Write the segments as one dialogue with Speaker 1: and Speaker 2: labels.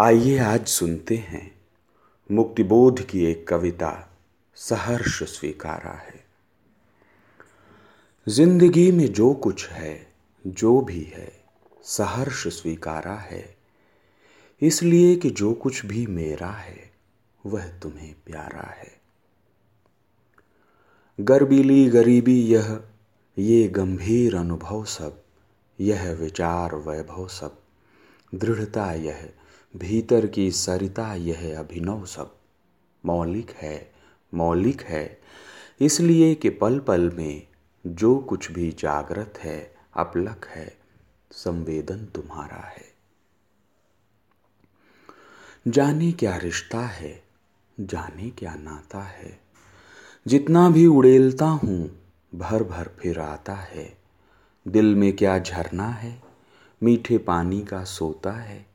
Speaker 1: आइए आज सुनते हैं। मुक्तिबोध की एक कविता सहर्ष स्वीकारा है। ज़िंदगी में जो कुछ है, जो भी है, सहर्ष स्वीकारा है। इसलिए कि जो कुछ भी मेरा है, वह तुम्हें प्यारा है। गर्बीली गरीबी यह, ये गंभीर अनुभव सब, यह विचार वैभव सब। दृढ़ता यह भीतर की सरिता यह अभिनव सब। मौलिक है मौलिक है। इसलिए कि पल पल में जो कुछ भी जागृत है, अपलक है, संवेदन तुम्हारा है। जाने क्या रिश्ता है, जाने क्या नाता है। जितना भी उड़ेलता हूँ भर भर फिर आता है। दिल में क्या झरना है, मीठे पानी का सोता है।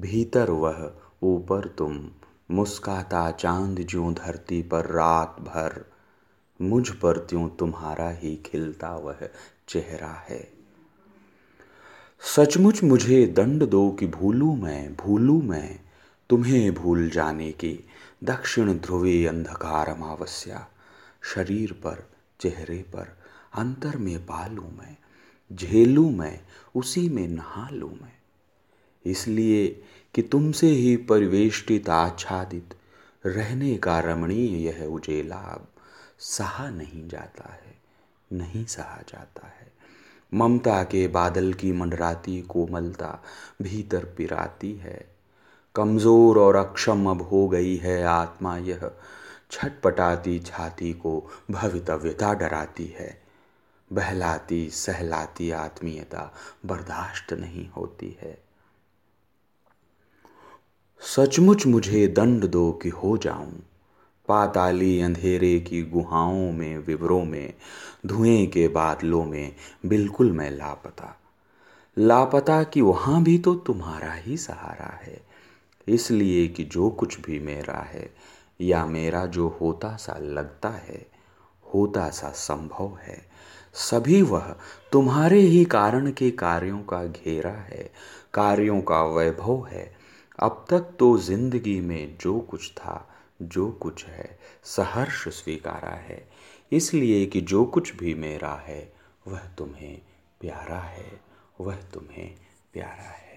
Speaker 1: भीतर वह ऊपर तुम, मुस्काता चाँद जो धरती पर रात भर। मुझ पर त्यों तुम्हारा ही खिलता वह चेहरा है। सचमुच मुझे दंड दो कि भूलू मैं भूलू मैं तुम्हें भूल जाने की। दक्षिण ध्रुवी अंधकार अमावस्या, शरीर पर, चेहरे पर, अंतर में पालू मैं, झेलू मैं, उसी में नहा लूँ मैं। इसलिए कि तुमसे ही परिवेष्टित, आच्छादित रहने का रमणीय यह उजेला अब सहा नहीं जाता है, नहीं सहा जाता है। ममता के बादल की मंडराती कोमलता भीतर पिराती है। कमज़ोर और अक्षम अब हो गई है आत्मा यह, छटपटाती छाती को भवितव्यता डराती है। बहलाती, सहलाती आत्मीयता बर्दाश्त नहीं होती है। सचमुच मुझे दंड दो कि हो जाऊँ। पाताली अंधेरे की गुहाओं में, विवरों में, धुएँ के बादलों में बिल्कुल मैं लापता। लापता कि वहाँ भी तो तुम्हारा ही सहारा है। इसलिए कि जो कुछ भी मेरा है, या मेरा जो होता सा लगता है, होता सा संभव है, सभी वह तुम्हारे ही कारण के कार्यों का घेरा है, कार्यों का वैभव है अब तक तो ज़िंदगी में जो कुछ था, जो कुछ है, सहर्ष स्वीकारा है। इसलिए कि जो कुछ भी मेरा है, वह तुम्हें प्यारा है, वह तुम्हें प्यारा है।